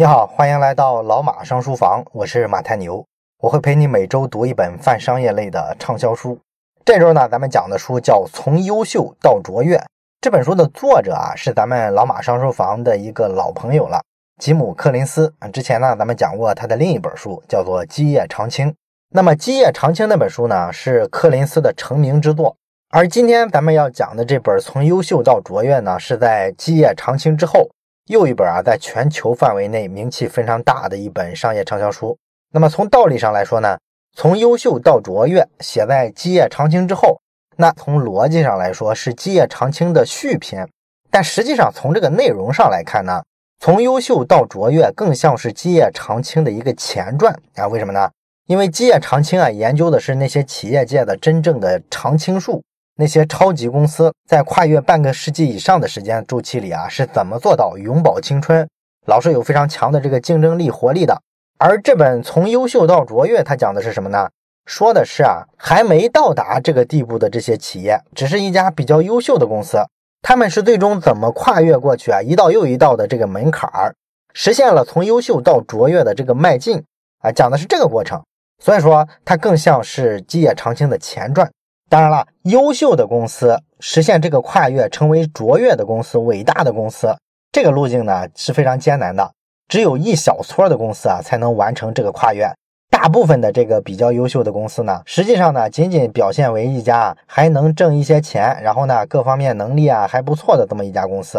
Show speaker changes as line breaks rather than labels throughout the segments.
你好，欢迎来到老马上书房，我是马太牛，我会陪你每周读一本泛商业类的畅销书。这周呢，咱们讲的书叫《从优秀到卓越》。这本书的作者啊，是咱们老马上书房的一个老朋友了，吉姆·柯林斯。之前呢，咱们讲过他的另一本书，叫做《基业长青》。那么，《基业长青》那本书呢，是柯林斯的成名之作。而今天咱们要讲的这本《从优秀到卓越》呢，是在《基业长青》之后。又一本啊，在全球范围内名气非常大的一本商业畅销书。那么从道理上来说呢，从优秀到卓越写在《基业长青》之后，那从逻辑上来说是《基业长青》的续篇。但实际上从这个内容上来看呢，从优秀到卓越更像是《基业长青》的一个前传啊。为什么呢？因为《基业长青》啊，研究的是那些企业界的真正的常青树。那些超级公司在跨越半个世纪以上的时间周期里啊，是怎么做到永葆青春，老是有非常强的这个竞争力活力的？而这本从优秀到卓越，它讲的是什么呢？说的是啊，还没到达这个地步的这些企业，只是一家比较优秀的公司，他们是最终怎么跨越过去啊，一道又一道的这个门槛儿，实现了从优秀到卓越的这个迈进啊，讲的是这个过程。所以说，它更像是基业长青的前传。当然了，优秀的公司实现这个跨越，成为卓越的公司、伟大的公司，这个路径呢是非常艰难的。只有一小撮的公司啊，才能完成这个跨越。大部分的这个比较优秀的公司呢，实际上呢，仅仅表现为一家还能挣一些钱，然后呢，各方面能力啊还不错的这么一家公司。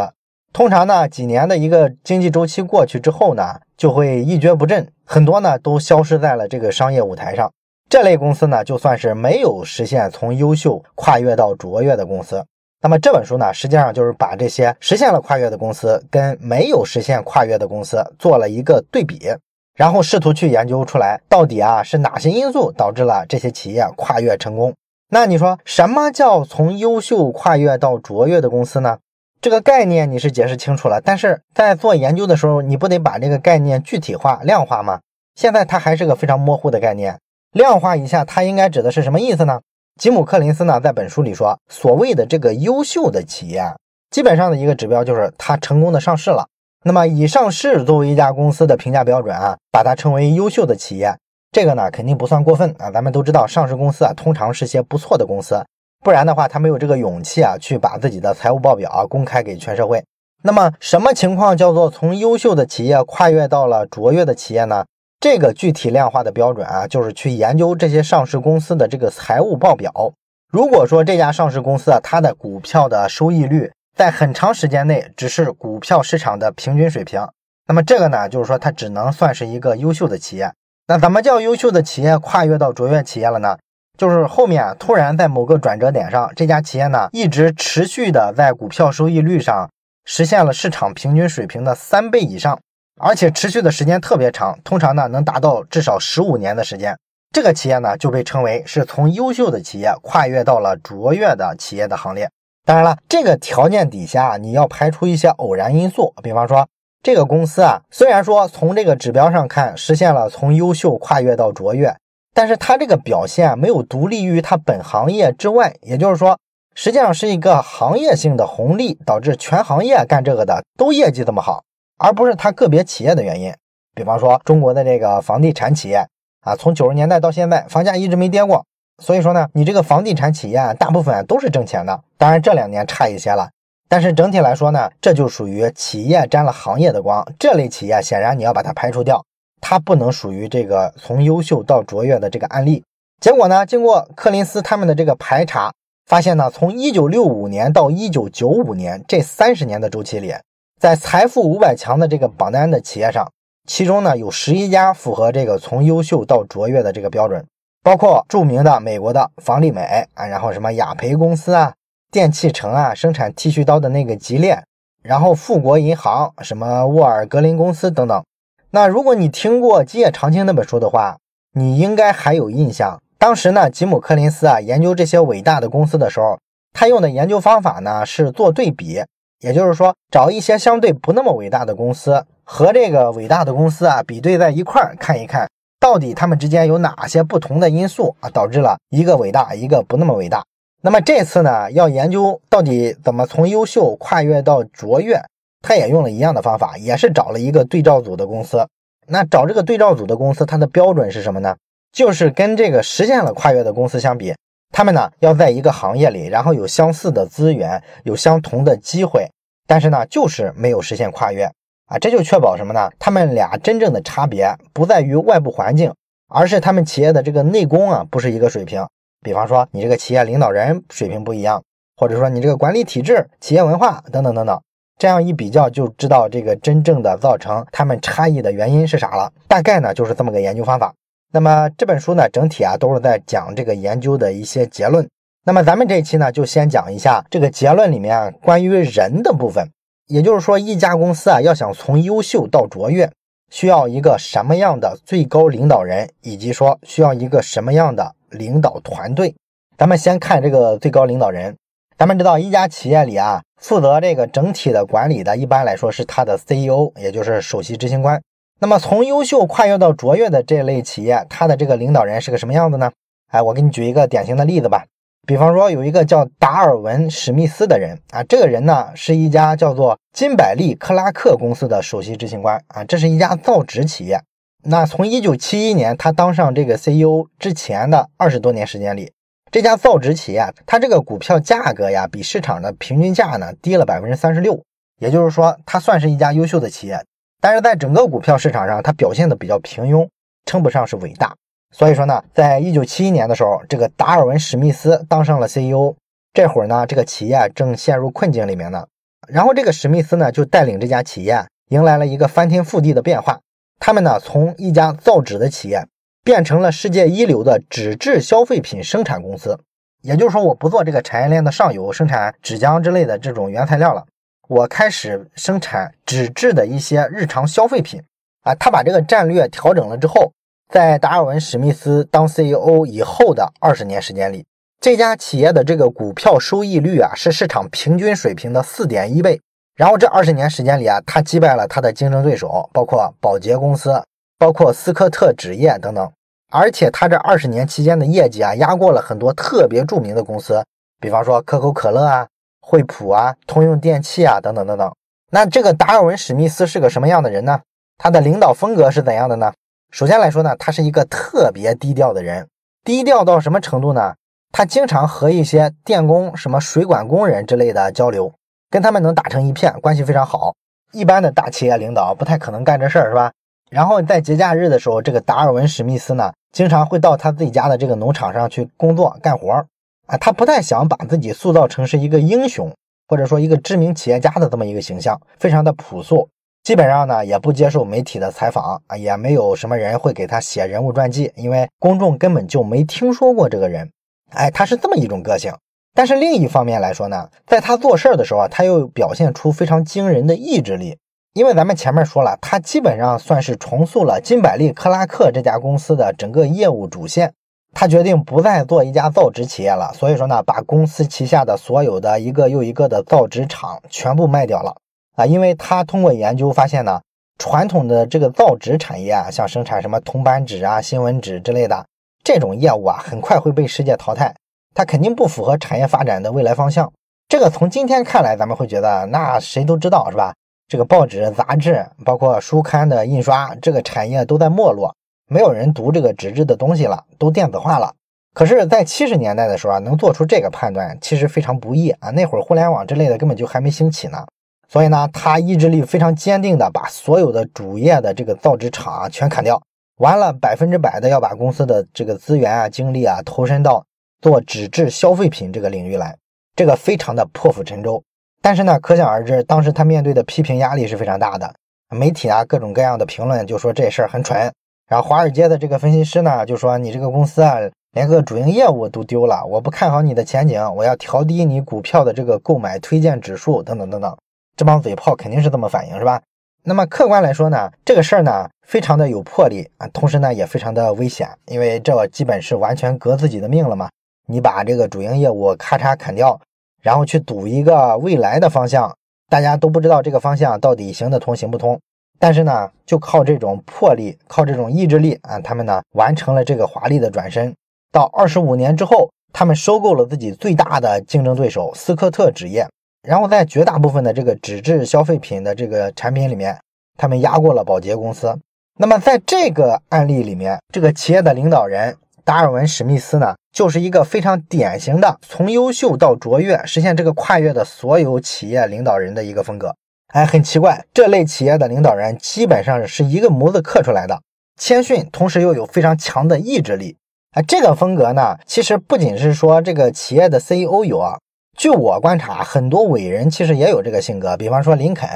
通常呢，几年的一个经济周期过去之后呢，就会一蹶不振，很多呢都消失在了这个商业舞台上。这类公司呢，就算是没有实现从优秀跨越到卓越的公司。那么这本书呢，实际上就是把这些实现了跨越的公司跟没有实现跨越的公司做了一个对比，然后试图去研究出来，到底啊是哪些因素导致了这些企业跨越成功。那你说什么叫从优秀跨越到卓越的公司呢？这个概念你是解释清楚了，但是在做研究的时候，你不得把这个概念具体化、量化吗？现在它还是个非常模糊的概念。量化一下，它应该指的是什么意思呢？吉姆·克林斯呢，在本书里说，所谓的这个优秀的企业，基本上的一个指标就是它成功的上市了。那么以上市作为一家公司的评价标准啊，把它称为优秀的企业，这个呢肯定不算过分啊。咱们都知道，上市公司啊通常是些不错的公司，不然的话，他没有这个勇气啊去把自己的财务报表啊公开给全社会。那么什么情况叫做从优秀的企业跨越到了卓越的企业呢？这个具体量化的标准啊，就是去研究这些上市公司的这个财务报表。如果说这家上市公司啊，它的股票的收益率在很长时间内只是股票市场的平均水平，那么这个呢，就是说它只能算是一个优秀的企业。那怎么叫优秀的企业跨越到卓越企业了呢？就是后面突然在某个转折点上，这家企业呢一直持续的在股票收益率上实现了市场平均水平的三倍以上。而且持续的时间特别长，通常呢能达到至少十五年的时间。这个企业呢就被称为是从优秀的企业跨越到了卓越的企业的行列。当然了，这个条件底下你要排除一些偶然因素，比方说这个公司啊，虽然说从这个指标上看实现了从优秀跨越到卓越，但是它这个表现没有独立于它本行业之外，也就是说，实际上是一个行业性的红利，导致全行业干这个的都业绩这么好。而不是它个别企业的原因，比方说中国的这个房地产企业啊，从九十年代到现在，房价一直没跌过，所以说呢，你这个房地产企业大部分都是挣钱的，当然这两年差一些了，但是整体来说呢，这就属于企业沾了行业的光，这类企业显然你要把它排除掉，它不能属于这个从优秀到卓越的这个案例。结果呢，经过柯林斯他们的这个排查，发现呢，从一九六五年到一九九五年这三十年的周期里。在财富五百强的这个榜单的企业上，其中呢有十一家符合这个从优秀到卓越的这个标准，包括著名的美国的房利美啊，然后什么雅培公司啊、电器城啊，生产剃须刀的那个吉列，然后富国银行、什么沃尔格林公司等等。那如果你听过《基业长青》那本书的话，你应该还有印象。当时呢，吉姆·柯林斯啊研究这些伟大的公司的时候，他用的研究方法呢是做对比。也就是说，找一些相对不那么伟大的公司和这个伟大的公司啊比对在一块儿看一看，到底他们之间有哪些不同的因素啊导致了一个伟大，一个不那么伟大。那么这次呢，要研究到底怎么从优秀跨越到卓越，他也用了一样的方法，也是找了一个对照组的公司。那找这个对照组的公司，它的标准是什么呢？就是跟这个实现了跨越的公司相比，他们呢要在一个行业里，然后有相似的资源，有相同的机会，但是呢就是没有实现跨越啊，这就确保什么呢？他们俩真正的差别不在于外部环境，而是他们企业的这个内功啊不是一个水平。比方说你这个企业领导人水平不一样，或者说你这个管理体制、企业文化等等等等。这样一比较，就知道这个真正的造成他们差异的原因是啥了。大概呢就是这么个研究方法。那么这本书呢，整体啊都是在讲这个研究的一些结论。那么咱们这一期呢，就先讲一下这个结论里面关于人的部分。也就是说，一家公司啊要想从优秀到卓越，需要一个什么样的最高领导人，以及说需要一个什么样的领导团队。咱们先看这个最高领导人。咱们知道，一家企业里啊。负责这个整体的管理的，一般来说是他的 CEO，也就是首席执行官。那么从优秀跨越到卓越的这类企业，它的这个领导人是个什么样子呢？哎，我给你举一个典型的例子吧。比方说，有一个叫达尔文·史密斯的人啊，这个人呢是一家叫做金百利克拉克公司的首席执行官啊，这是一家造纸企业。那从1971年他当上这个 CEO 之前的二十多年时间里。这家造纸企业，它这个股票价格呀，比市场的平均价呢低了百分之三十六，也就是说，它算是一家优秀的企业，但是在整个股票市场上，它表现的比较平庸，称不上是伟大。所以说呢，在一九七一年的时候，这个达尔文·史密斯当上了 CEO，这会儿呢，这个企业正陷入困境里面呢。然后这个史密斯呢，就带领这家企业迎来了一个翻天覆地的变化，他们呢，从一家造纸的企业。变成了世界一流的纸质消费品生产公司，也就是说，我不做这个产业链的上游生产纸浆之类的这种原材料了，我开始生产纸质的一些日常消费品。啊，他把这个战略调整了之后，在达尔文·史密斯当 CEO 以后的二十年时间里，这家企业的这个股票收益率啊是市场平均水平的四点一倍。然后这二十年时间里啊，他击败了他的竞争对手，包括宝洁公司，包括斯科特纸业等等。而且他这二十年期间的业绩啊，压过了很多特别著名的公司，比方说可口可乐啊、惠普啊、通用电气啊等等等等。那这个达尔文·史密斯是个什么样的人呢？他的领导风格是怎样的呢？首先来说呢，他是一个特别低调的人，低调到什么程度呢？他经常和一些电工、什么水管工人之类的交流，跟他们能打成一片，关系非常好。一般的大企业领导不太可能干这事儿，是吧？然后在节假日的时候，这个达尔文·史密斯呢，经常会到他自己家的这个农场上去工作干活儿啊。他不太想把自己塑造成是一个英雄，或者说一个知名企业家的这么一个形象，非常的朴素。基本上呢，也不接受媒体的采访啊，也没有什么人会给他写人物传记，因为公众根本就没听说过这个人。哎，他是这么一种个性。但是另一方面来说呢，在他做事儿的时候啊，他又表现出非常惊人的意志力。因为咱们前面说了，他基本上算是重塑了金百利克拉克这家公司的整个业务主线。他决定不再做一家造纸企业了，所以说呢，把公司旗下的所有的一个又一个的造纸厂全部卖掉了啊。因为他通过研究发现呢，传统的这个造纸产业啊，像生产什么铜板纸啊、新闻纸之类的这种业务啊，很快会被世界淘汰，它肯定不符合产业发展的未来方向。这个从今天看来，咱们会觉得那谁都知道是吧？这个报纸、杂志，包括书刊的印刷，这个产业都在没落，没有人读这个纸质的东西了，都电子化了。可是，在七十年代的时候啊，能做出这个判断，其实非常不易啊。那会儿互联网之类的根本就还没兴起呢。所以呢，他意志力非常坚定的把所有的主业的这个造纸厂啊全砍掉，完了百分之百的要把公司的这个资源啊、精力啊投身到做纸质消费品这个领域来，这个非常的破釜沉舟。但是呢，可想而知，当时他面对的批评压力是非常大的。媒体啊，各种各样的评论就说这事儿很蠢。然后华尔街的这个分析师呢，就说你这个公司啊，连个主营业务都丢了，我不看好你的前景，我要调低你股票的这个购买推荐指数，等等等等。这帮嘴炮肯定是这么反应，是吧？那么客观来说呢，这个事儿呢，非常的有魄力啊，同时呢，也非常的危险，因为这基本是完全革自己的命了嘛。你把这个主营业务咔嚓砍掉。然后去赌一个未来的方向，大家都不知道这个方向到底行得通行不通。但是呢，就靠这种魄力，靠这种意志力啊，他们呢完成了这个华丽的转身。到二十五年之后，他们收购了自己最大的竞争对手斯科特纸业，然后在绝大部分的这个纸质消费品的这个产品里面，他们压过了宝洁公司。那么在这个案例里面，这个企业的领导人达尔文·史密斯呢，就是一个非常典型的从优秀到卓越，实现这个跨越的所有企业领导人的一个风格。哎，很奇怪，这类企业的领导人基本上是一个模子刻出来的，谦逊，同时又有非常强的意志力。啊，这个风格呢，其实不仅是说这个企业的 CEO 有啊，据我观察，很多伟人其实也有这个性格，比方说林肯。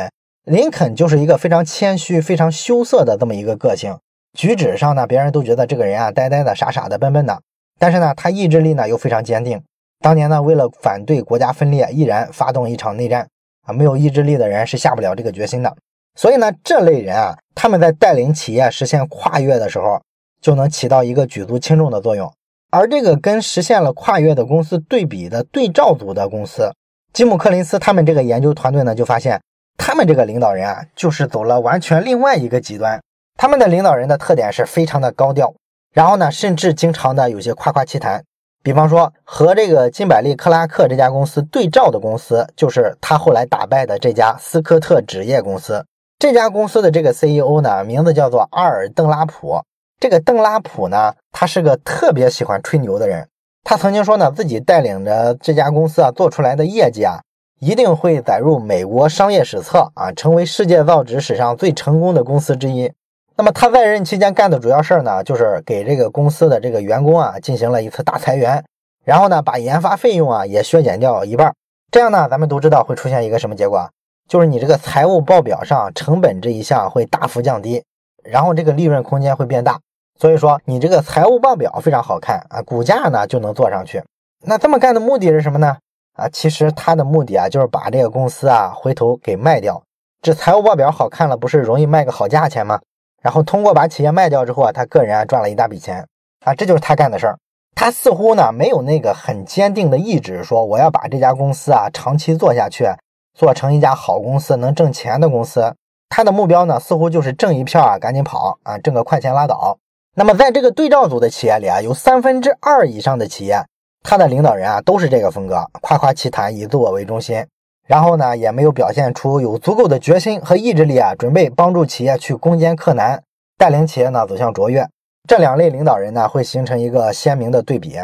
林肯就是一个非常谦虚、非常羞涩的这么一个个性，举止上呢，别人都觉得这个人啊呆呆的、傻傻的、笨笨的。但是呢，他意志力呢又非常坚定。当年呢，为了反对国家分裂，毅然发动一场内战啊，没有意志力的人是下不了这个决心的。所以呢，这类人啊，他们在带领企业实现跨越的时候，就能起到一个举足轻重的作用。而这个跟实现了跨越的公司对比的对照组的公司，吉姆·克林斯他们这个研究团队呢，就发现。他们这个领导人啊，就是走了完全另外一个极端。他们的领导人的特点是非常的高调，然后呢，甚至经常的有些夸夸其谈。比方说，和这个金百利克拉克这家公司对照的公司，就是他后来打败的这家斯科特纸业公司。这家公司的这个 CEO 呢，名字叫做阿尔邓拉普。这个邓拉普呢，他是个特别喜欢吹牛的人。他曾经说呢，自己带领着这家公司啊，做出来的业绩啊。一定会载入美国商业史册啊，成为世界造纸史上最成功的公司之一。那么他在任期间干的主要事儿呢，就是给这个公司的这个员工啊进行了一次大裁员，然后呢把研发费用啊也削减掉一半。这样呢，咱们都知道会出现一个什么结果，就是你这个财务报表上成本这一项会大幅降低，然后这个利润空间会变大。所以说你这个财务报表非常好看啊，股价呢就能做上去。那这么干的目的是什么呢？啊，其实他的目的啊，就是把这个公司啊回头给卖掉。这财务报表好看了，不是容易卖个好价钱吗？然后通过把企业卖掉之后啊，他个人啊赚了一大笔钱啊，这就是他干的事儿。他似乎呢没有那个很坚定的意志，说我要把这家公司啊长期做下去，做成一家好公司，能挣钱的公司。他的目标呢，似乎就是挣一票啊，赶紧跑啊，挣个快钱拉倒。那么在这个对照组的企业里啊，有三分之二以上的企业。他的领导人啊，都是这个风格，夸夸其谈，以自我为中心，然后呢，也没有表现出有足够的决心和意志力啊，准备帮助企业去攻坚克难，带领企业呢走向卓越。这两类领导人呢，会形成一个鲜明的对比。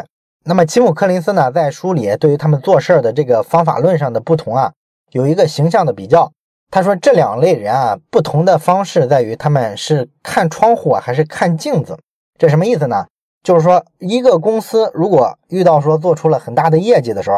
那么，吉姆·柯林斯呢，在书里对于他们做事的这个方法论上的不同啊，有一个形象的比较。他说，这两类人啊，不同的方式在于他们是看窗户还是看镜子。这什么意思呢？就是说，一个公司如果遇到说做出了很大的业绩的时候，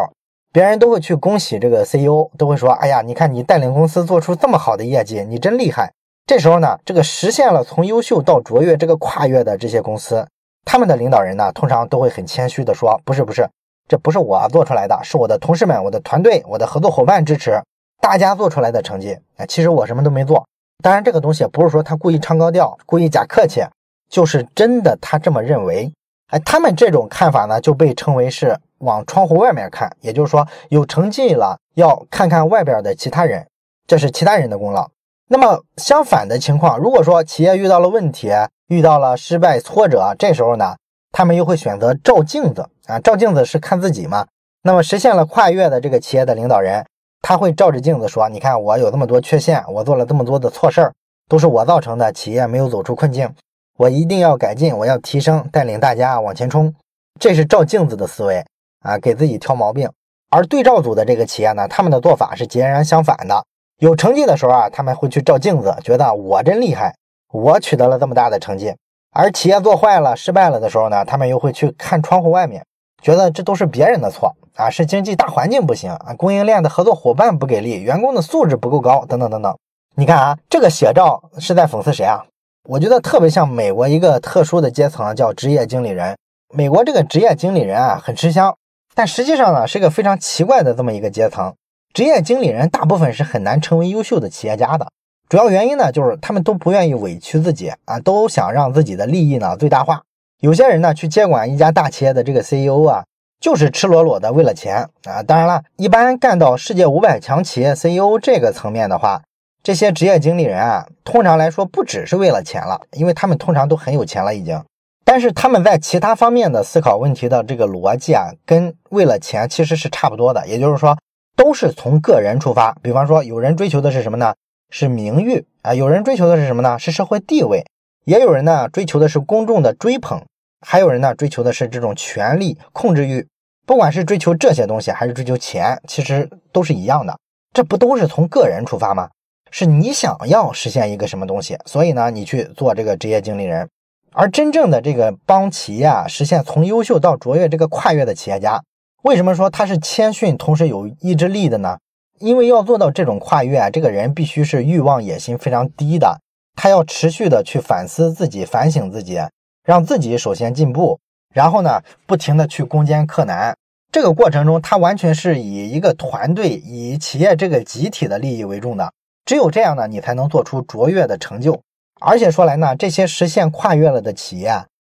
别人都会去恭喜这个 CEO，都会说：“哎呀，你看你带领公司做出这么好的业绩，你真厉害。”这时候呢，这个实现了从优秀到卓越这个跨越的这些公司，他们的领导人呢，通常都会很谦虚的说：“不是，不是，这不是我做出来的，是我的同事们、我的团队、我的合作伙伴支持，大家做出来的成绩。哎，其实我什么都没做。当然，这个东西不是说他故意唱高调、故意假客气。”就是真的，他这么认为。哎，他们这种看法呢，就被称为是往窗户外面看，也就是说，有成绩了要看看外边的其他人，这是其他人的功劳。那么相反的情况，如果说企业遇到了问题，遇到了失败挫折，这时候呢，他们又会选择照镜子啊，照镜子是看自己嘛。那么实现了跨越的这个企业的领导人，他会照着镜子说：“你看，我有这么多缺陷，我做了这么多的错事儿，都是我造成的，企业没有走出困境。”我一定要改进，我要提升，带领大家往前冲，这是照镜子的思维啊，给自己挑毛病。而对照组的这个企业呢，他们的做法是截然相反的。有成绩的时候啊，他们会去照镜子，觉得我真厉害，我取得了这么大的成绩。而企业做坏了、失败了的时候呢，他们又会去看窗户外面，觉得这都是别人的错啊，是经济大环境不行啊，供应链的合作伙伴不给力，员工的素质不够高，等等等等。你看啊，这个写照是在讽刺谁啊？我觉得特别像美国一个特殊的阶层，叫职业经理人。美国这个职业经理人啊，很吃香，但实际上呢，是一个非常奇怪的这么一个阶层。职业经理人大部分是很难成为优秀的企业家的，主要原因呢，就是他们都不愿意委屈自己啊，都想让自己的利益呢最大化。有些人呢，去接管一家大企业的这个 CEO 啊，就是赤裸裸的为了钱啊。当然了，一般干到世界五百强企业 CEO 这个层面的话。这些职业经理人啊，通常来说不只是为了钱了，因为他们通常都很有钱了已经。但是他们在其他方面的思考问题的这个逻辑啊，跟为了钱其实是差不多的。也就是说，都是从个人出发。比方说，有人追求的是什么呢？是名誉啊，有人追求的是什么呢？是社会地位，也有人呢追求的是公众的追捧，还有人呢追求的是这种权力控制欲。不管是追求这些东西，还是追求钱，其实都是一样的。这不都是从个人出发吗？是你想要实现一个什么东西，所以呢，你去做这个职业经理人。而真正的这个帮企业啊实现从优秀到卓越这个跨越的企业家，为什么说他是谦逊同时有意志力的呢？因为要做到这种跨越啊，这个人必须是欲望野心非常低的，他要持续的去反思自己、反省自己，让自己首先进步，然后呢，不停的去攻坚克难。这个过程中，他完全是以一个团队、以企业这个集体的利益为重的。只有这样呢，你才能做出卓越的成就。而且说来呢，这些实现跨越了的企业，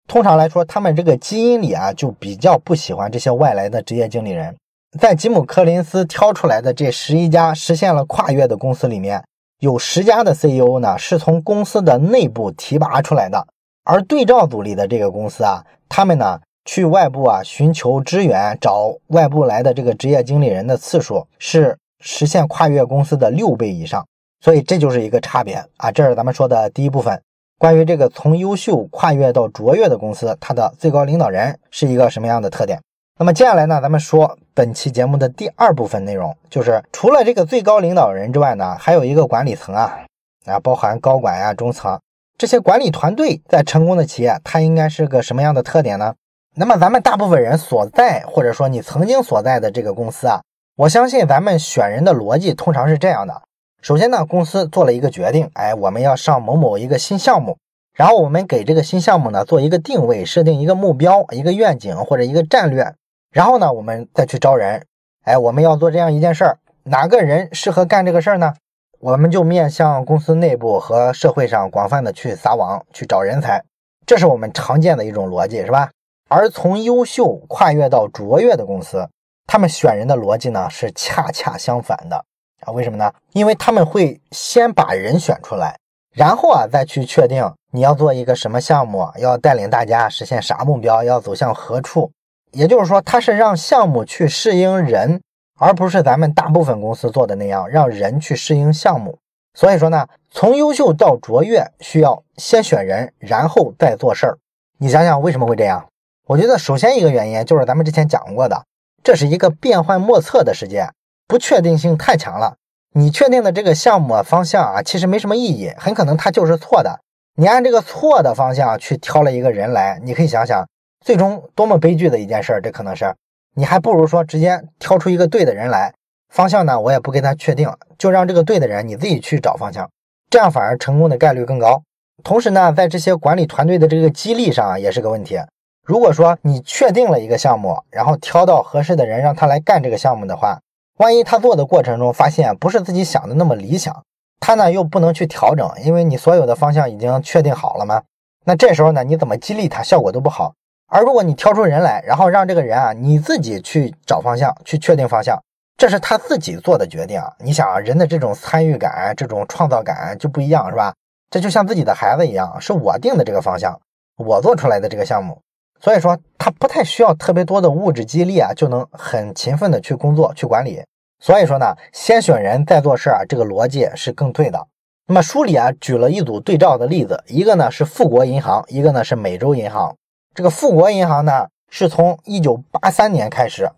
通常来说，他们这个基因里啊，就比较不喜欢这些外来的职业经理人。在吉姆·柯林斯挑出来的这十一家实现了跨越的公司里面，有十家的 CEO 呢是从公司的内部提拔出来的，而对照组里的这个公司啊，他们呢去外部啊寻求支援，找外部来的这个职业经理人的次数是实现跨越公司的六倍以上，所以这就是一个差别啊。这是咱们说的第一部分，关于这个从优秀跨越到卓越的公司，它的最高领导人是一个什么样的特点？那么接下来呢，咱们说本期节目的第二部分内容，就是除了这个最高领导人之外呢，还有一个管理层啊，啊，包含高管呀、中层这些管理团队，在成功的企业，它应该是个什么样的特点呢？那么咱们大部分人所在，或者说你曾经所在的这个公司啊，我相信咱们选人的逻辑通常是这样的：首先呢，公司做了一个决定，哎，我们要上某某一个新项目，然后我们给这个新项目呢做一个定位，设定一个目标、一个愿景或者一个战略。然后呢，我们再去招人。哎，我们要做这样一件事儿，哪个人适合干这个事儿呢？我们就面向公司内部和社会上广泛的去撒网，去找人才。这是我们常见的一种逻辑，是吧？而从优秀跨越到卓越的公司，他们选人的逻辑呢是恰恰相反的啊？为什么呢？因为他们会先把人选出来，然后啊再去确定你要做一个什么项目，要带领大家实现啥目标，要走向何处。也就是说，它是让项目去适应人，而不是咱们大部分公司做的那样，让人去适应项目。所以说呢，从优秀到卓越，需要先选人，然后再做事儿。你想想为什么会这样？我觉得首先一个原因就是咱们之前讲过的，这是一个变幻莫测的世界，不确定性太强了。你确定的这个项目方向啊，其实没什么意义，很可能它就是错的。你按这个错的方向去挑了一个人来，你可以想想。最终多么悲剧的一件事，这可能是你还不如说直接挑出一个对的人来，方向呢我也不跟他确定，就让这个对的人你自己去找方向，这样反而成功的概率更高。同时呢，在这些管理团队的这个激励上啊也是个问题。如果说你确定了一个项目，然后挑到合适的人让他来干这个项目的话，万一他做的过程中发现不是自己想的那么理想，他呢又不能去调整，因为你所有的方向已经确定好了吗。那这时候呢，你怎么激励他，效果都不好。而如果你挑出人来，然后让这个人啊，你自己去找方向，去确定方向，这是他自己做的决定。你想啊，人的这种参与感、这种创造感就不一样，是吧？这就像自己的孩子一样，是我定的这个方向，我做出来的这个项目，所以说他不太需要特别多的物质激励啊，就能很勤奋的去工作、去管理。所以说呢，先选人再做事啊，这个逻辑是更对的。那么书里啊举了一组对照的例子，一个呢是富国银行，一个呢是美洲银行。这个富国银行呢，是从一九八三年开始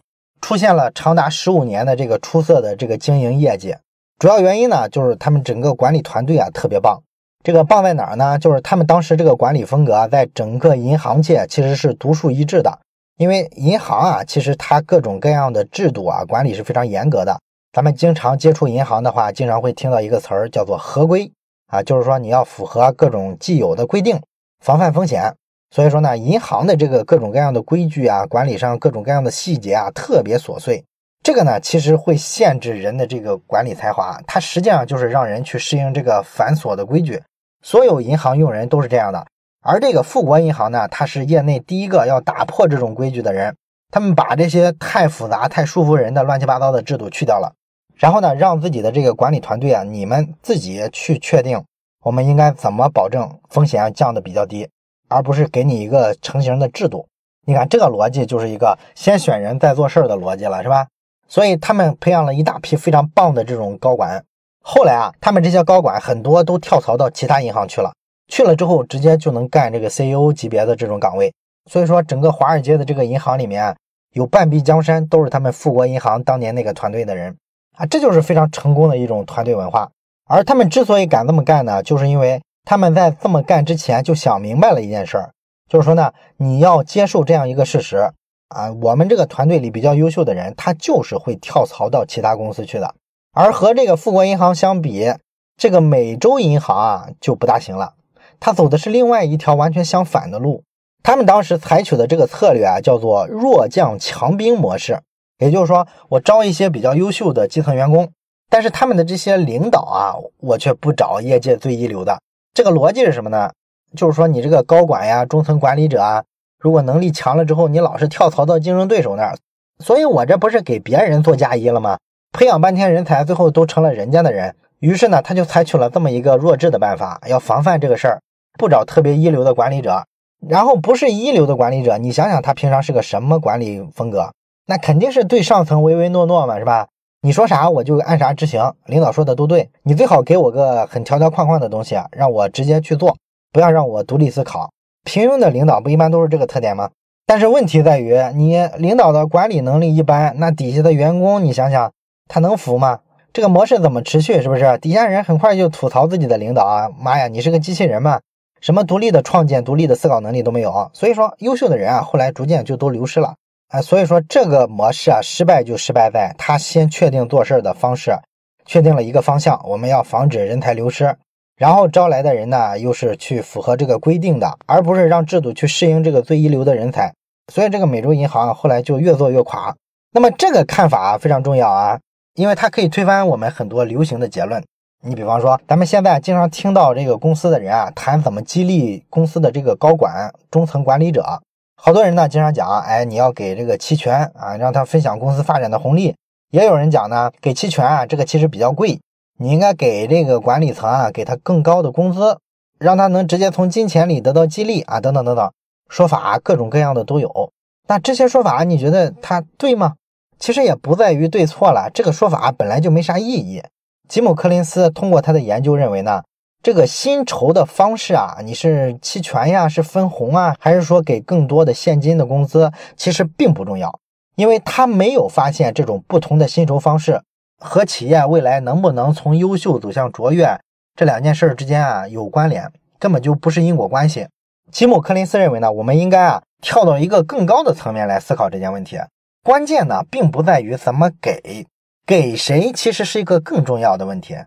出现了长达十五年的这个出色的这个经营业绩。主要原因呢，就是他们整个管理团队啊特别棒。这个棒在哪儿呢？就是他们当时这个管理风格在整个银行界其实是独树一帜的。因为银行啊，其实它各种各样的制度啊管理是非常严格的。咱们经常接触银行的话，经常会听到一个词儿叫做合规啊，就是说你要符合各种既有的规定，防范风险。所以说呢，银行的这个各种各样的规矩啊，管理上各种各样的细节啊，特别琐碎。这个呢，其实会限制人的这个管理才华。它实际上就是让人去适应这个繁琐的规矩。所有银行用人都是这样的。而这个富国银行呢，它是业内第一个要打破这种规矩的人。他们把这些太复杂、太束缚人的乱七八糟的制度去掉了，然后呢，让自己的这个管理团队啊，你们自己去确定，我们应该怎么保证风险降的比较低。而不是给你一个成型的制度，你看这个逻辑就是一个先选人再做事儿的逻辑了，是吧？所以他们培养了一大批非常棒的这种高管。后来啊，他们这些高管很多都跳槽到其他银行去了，去了之后直接就能干这个 CEO 级别的这种岗位。所以说，整个华尔街的这个银行里面有半壁江山都是他们富国银行当年那个团队的人啊，这就是非常成功的一种团队文化。而他们之所以敢这么干呢，就是因为他们在这么干之前就想明白了一件事儿，就是说呢，你要接受这样一个事实啊，我们这个团队里比较优秀的人，他就是会跳槽到其他公司去的。而和这个富国银行相比，这个美洲银行啊就不大行了，他走的是另外一条完全相反的路。他们当时采取的这个策略啊，叫做弱将强兵模式。也就是说，我招一些比较优秀的基层员工，但是他们的这些领导啊，我却不找业界最一流的。这个逻辑是什么呢？就是说，你这个高管呀、中层管理者啊，如果能力强了之后，你老是跳槽到竞争对手那儿，所以我这不是给别人做嫁衣了吗？培养半天人才，最后都成了人家的人。于是呢，他就采取了这么一个弱智的办法，要防范这个事儿，不找特别一流的管理者。然后不是一流的管理者，你想想他平常是个什么管理风格？那肯定是对上层唯唯诺诺嘛，是吧？你说啥我就按啥执行，领导说的都对。你最好给我个很条条框框的东西，让我直接去做，不要让我独立思考。平庸的领导不一般都是这个特点吗？但是问题在于，你领导的管理能力一般，那底下的员工你想想，他能服吗？这个模式怎么持续？是不是？底下人很快就吐槽自己的领导啊，妈呀，你是个机器人嘛？什么独立的创建、独立的思考能力都没有，所以说优秀的人啊，后来逐渐就都流失了啊。所以说这个模式啊，失败就失败在他先确定做事的方式，确定了一个方向，我们要防止人才流失，然后招来的人呢，又是去符合这个规定的，而不是让制度去适应这个最一流的人才。所以这个美洲银行后来就越做越垮。那么这个看法非常重要啊，因为它可以推翻我们很多流行的结论。你比方说，咱们现在经常听到这个公司的人啊谈怎么激励公司的这个高管、中层管理者，好多人呢经常讲，哎，你要给这个期权啊，让他分享公司发展的红利。也有人讲呢，给期权啊，这个其实比较贵，你应该给这个管理层啊，给他更高的工资，让他能直接从金钱里得到激励啊，等等等等，说法各种各样的都有。那这些说法你觉得他对吗？其实也不在于对错了，这个说法本来就没啥意义。吉姆·柯林斯通过他的研究认为呢，这个薪酬的方式啊，你是期权呀，是分红啊，还是说给更多的现金的工资，其实并不重要，因为他没有发现这种不同的薪酬方式和企业未来能不能从优秀走向卓越这两件事之间啊有关联，根本就不是因果关系。吉姆·柯林斯认为呢，我们应该啊跳到一个更高的层面来思考这件问题，关键呢并不在于怎么给。给谁其实是一个更重要的问题。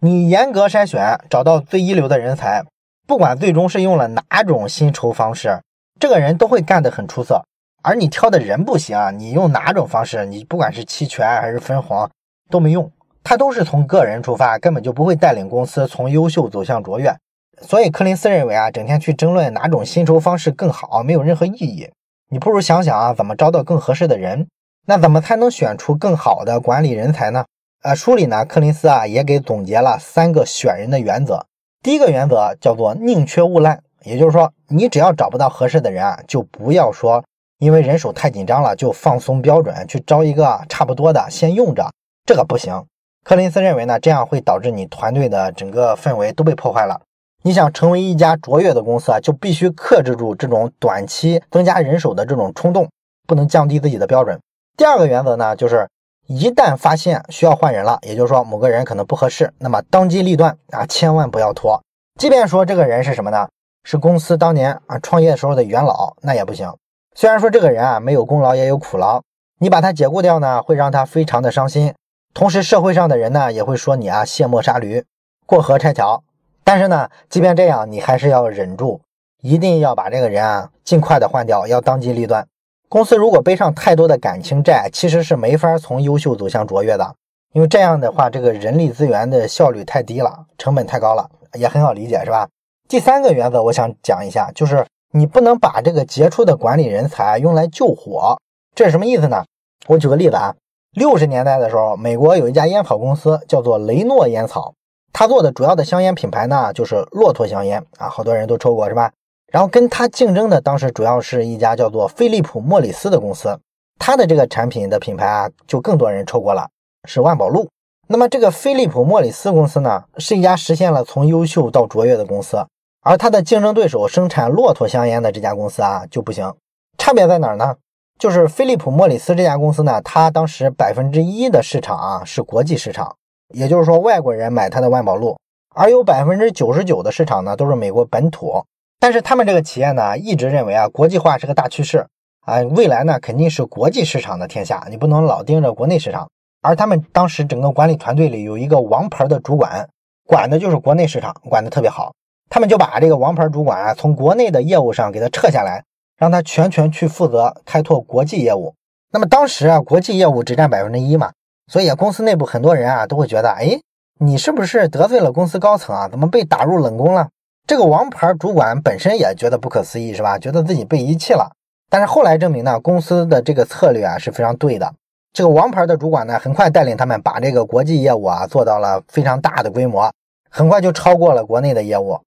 你严格筛选，找到最一流的人才，不管最终是用了哪种薪酬方式，这个人都会干得很出色。而你挑的人不行，你用哪种方式，你不管是期权还是分红都没用，他都是从个人出发，根本就不会带领公司从优秀走向卓越。所以，柯林斯认为啊，整天去争论哪种薪酬方式更好，没有任何意义。你不如想想啊，怎么招到更合适的人。那怎么才能选出更好的管理人才呢？呃，书里呢，柯林斯啊也给总结了三个选人的原则。第一个原则叫做宁缺毋滥，也就是说，你只要找不到合适的人啊，就不要说因为人手太紧张了就放松标准去招一个差不多的先用着，这个不行。柯林斯认为呢，这样会导致你团队的整个氛围都被破坏了。你想成为一家卓越的公司啊，就必须克制住这种短期增加人手的这种冲动，不能降低自己的标准。第二个原则呢，就是一旦发现需要换人了，也就是说某个人可能不合适，那么当机立断啊，千万不要拖。即便说这个人是什么呢？是公司当年啊创业时候的元老，那也不行。虽然说这个人啊没有功劳也有苦劳，你把他解雇掉呢，会让他非常的伤心。同时社会上的人呢也会说你啊卸磨杀驴，过河拆桥。但是呢，即便这样，你还是要忍住，一定要把这个人啊尽快的换掉，要当机立断。公司如果背上太多的感情债，其实是没法从优秀走向卓越的，因为这样的话，这个人力资源的效率太低了，成本太高了，也很好理解，是吧？第三个原则，我想讲一下，就是你不能把这个杰出的管理人才用来救火，这是什么意思呢？我举个例子啊，六十年代的时候，美国有一家烟草公司叫做雷诺烟草，它做的主要的香烟品牌呢，就是骆驼香烟啊，好多人都抽过，是吧？然后跟他竞争的当时主要是一家叫做飞利浦莫里斯的公司，它的这个产品的品牌啊，就更多人抽过了，是万宝路。那么这个飞利浦莫里斯公司呢，是一家实现了从优秀到卓越的公司，而它的竞争对手生产骆驼香烟的这家公司啊就不行。差别在哪儿呢？就是飞利浦莫里斯这家公司呢，它当时百分之一的市场啊是国际市场，也就是说外国人买它的万宝路，而有百分之九十九的市场呢都是美国本土。但是他们这个企业呢，一直认为啊国际化是个大趋势啊，未来呢肯定是国际市场的天下，你不能老盯着国内市场。而他们当时整个管理团队里有一个王牌的主管，管的就是国内市场，管的特别好。他们就把这个王牌主管啊从国内的业务上给他撤下来，让他全权去负责开拓国际业务。那么当时啊，国际业务只占百分之一嘛，所以公司内部很多人啊都会觉得，哎，你是不是得罪了公司高层啊？怎么被打入冷宫了？这个王牌主管本身也觉得不可思议，是吧？觉得自己被遗弃了。但是后来证明呢，公司的这个策略啊是非常对的。这个王牌的主管呢，很快带领他们把这个国际业务啊做到了非常大的规模，很快就超过了国内的业务。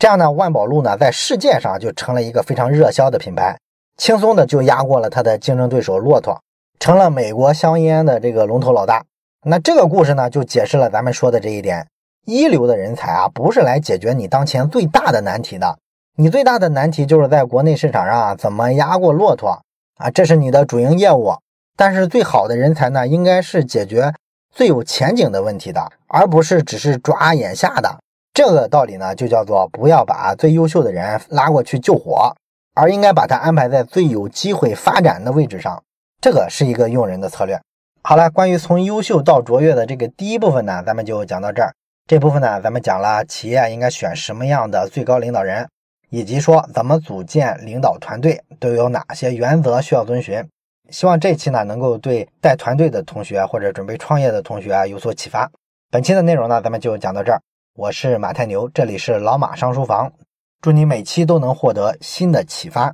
这样呢，万宝路呢在世界上就成了一个非常热销的品牌，轻松的就压过了它的竞争对手骆驼，成了美国香烟的这个龙头老大。那这个故事呢，就解释了咱们说的这一点：一流的人才啊，不是来解决你当前最大的难题的，你最大的难题就是在国内市场上啊怎么压过骆驼啊，这是你的主营业务。但是最好的人才呢，应该是解决最有前景的问题的，而不是只是抓眼下的。这个道理呢，就叫做不要把最优秀的人拉过去救火，而应该把他安排在最有机会发展的位置上。这个是一个用人的策略。好了，关于从优秀到卓越的这个第一部分呢，咱们就讲到这儿。这部分呢，咱们讲了企业应该选什么样的最高领导人，以及说怎么组建领导团队都有哪些原则需要遵循。希望这期呢能够对带团队的同学或者准备创业的同学有所启发。本期的内容呢，咱们就讲到这儿。我是马太牛，这里是老马上书房，祝你每期都能获得新的启发。